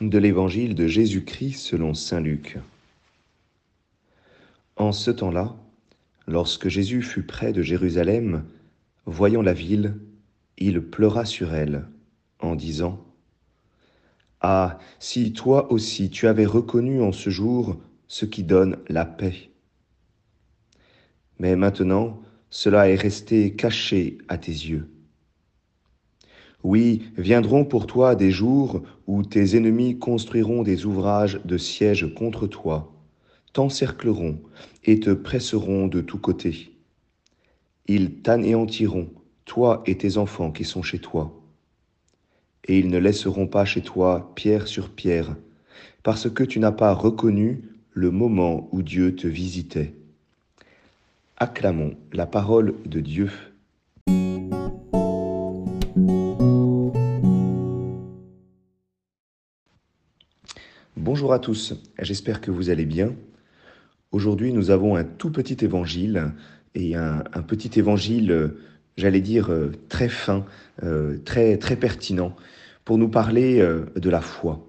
de l'évangile de Jésus-Christ selon Saint Luc. En ce temps-là, lorsque Jésus fut près de Jérusalem, voyant la ville, il pleura sur elle, en disant, Ah, si toi aussi tu avais reconnu en ce jour ce qui donne la paix. Mais maintenant, cela est resté caché à tes yeux. Oui, viendront pour toi des jours où tes ennemis construiront des ouvrages de siège contre toi, t'encercleront et te presseront de tous côtés. Ils t'anéantiront, toi et tes enfants qui sont chez toi. Et ils ne laisseront pas chez toi pierre sur pierre, parce que tu n'as pas reconnu le moment où Dieu te visitait. Acclamons la parole de Dieu. Bonjour à tous, j'espère que vous allez bien. Aujourd'hui, nous avons un tout petit évangile et un, petit évangile, j'allais dire, très fin, euh, très, très pertinent pour nous parler euh, de la foi.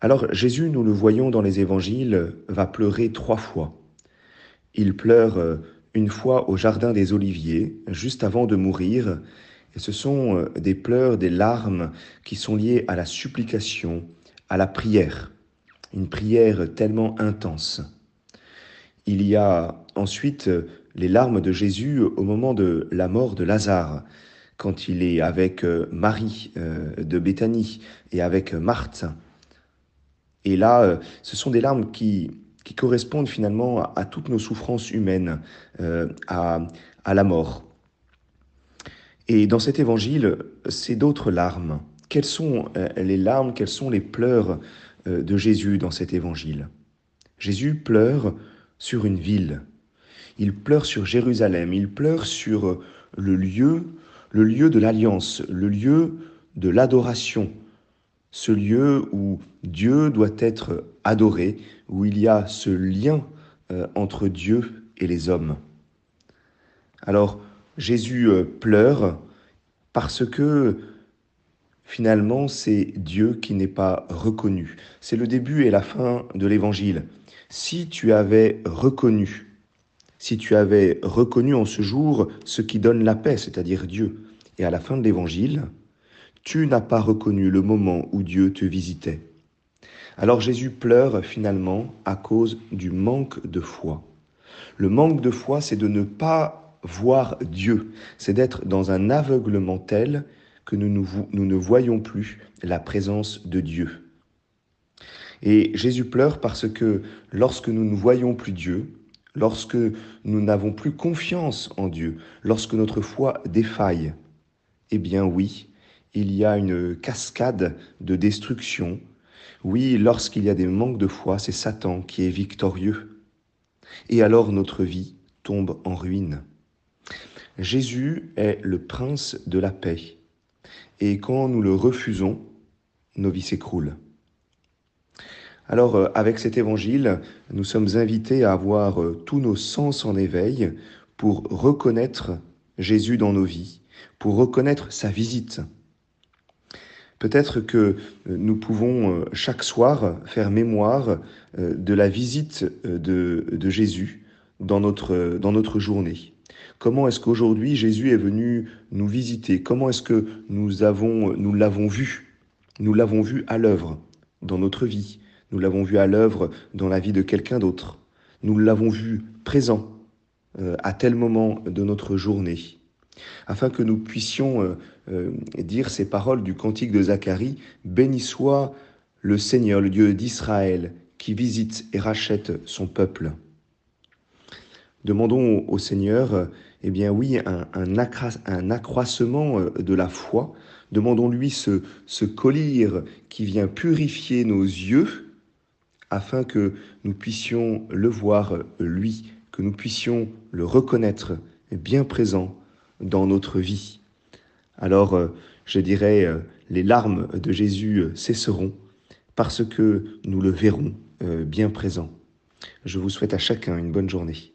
Alors Jésus, nous le voyons dans les évangiles, va pleurer trois fois. Il pleure euh, une fois au Jardin des Oliviers, juste avant de mourir, et ce sont des pleurs, des larmes qui sont liées à la supplication, à la prière, une prière tellement intense. Il y a ensuite les larmes de Jésus au moment de la mort de Lazare, quand il est avec euh, Marie euh, de Béthanie et avec Marthe. Et là, euh, ce sont des larmes qui, correspondent finalement à, toutes nos souffrances humaines, à la mort. Et dans cet évangile, c'est d'autres larmes quelles sont euh, les larmes, quels sont les pleurs euh, de Jésus dans cet évangile? Jésus pleure sur une ville. Il pleure sur Jérusalem, il pleure sur euh, le lieu, le lieu de l'alliance, le lieu de l'adoration, ce lieu où Dieu doit être adoré, où il y a ce lien entre Dieu et les hommes. Alors Jésus pleure parce que Finalement, c'est Dieu qui n'est pas reconnu. C'est le début et la fin de l'évangile. Si tu avais reconnu, si tu avais reconnu en ce jour ce qui donne la paix, c'est-à-dire Dieu, et à la fin de l'évangile, tu n'as pas reconnu le moment où Dieu te visitait. Alors Jésus pleure finalement à cause du manque de foi. Le manque de foi, c'est de ne pas voir Dieu, c'est d'être dans un aveuglement tel que nous, ne voyons plus la présence de Dieu. Et Jésus pleure parce que lorsque nous ne voyons plus Dieu, lorsque nous n'avons plus confiance en Dieu, lorsque notre foi défaille, eh bien oui, il y a une cascade de destruction. Oui, lorsqu'il y a des manques de foi, c'est Satan qui est victorieux. Et alors notre vie tombe en ruine. Jésus est le prince de la paix. Et quand nous le refusons, nos vies s'écroulent. Alors, euh, avec cet évangile, nous sommes invités à avoir euh, tous nos sens en éveil pour reconnaître Jésus dans nos vies, pour reconnaître sa visite. Peut-être que euh, nous pouvons chaque soir faire mémoire de la visite de, Jésus dans notre journée. Comment est-ce qu'aujourd'hui Jésus est venu nous visiter? Comment est-ce que nous avons, nous l'avons vu? Nous l'avons vu à l'œuvre dans notre vie. Nous l'avons vu à l'œuvre dans la vie de quelqu'un d'autre. Nous l'avons vu présent euh, à tel moment de notre journée, afin que nous puissions euh, euh, dire ces paroles du cantique de Zacharie, Béni soit le Seigneur, le Dieu d'Israël, qui visite et rachète son peuple. Demandons au Seigneur, eh bien oui, un, accroissement euh, de la foi. Demandons-lui ce, ce qui vient purifier nos yeux afin que nous puissions le voir, lui, que nous puissions le reconnaître bien présent dans notre vie. Alors, euh, je dirais, euh, les larmes de Jésus cesseront parce que nous le verrons bien présent. Je vous souhaite à chacun une bonne journée.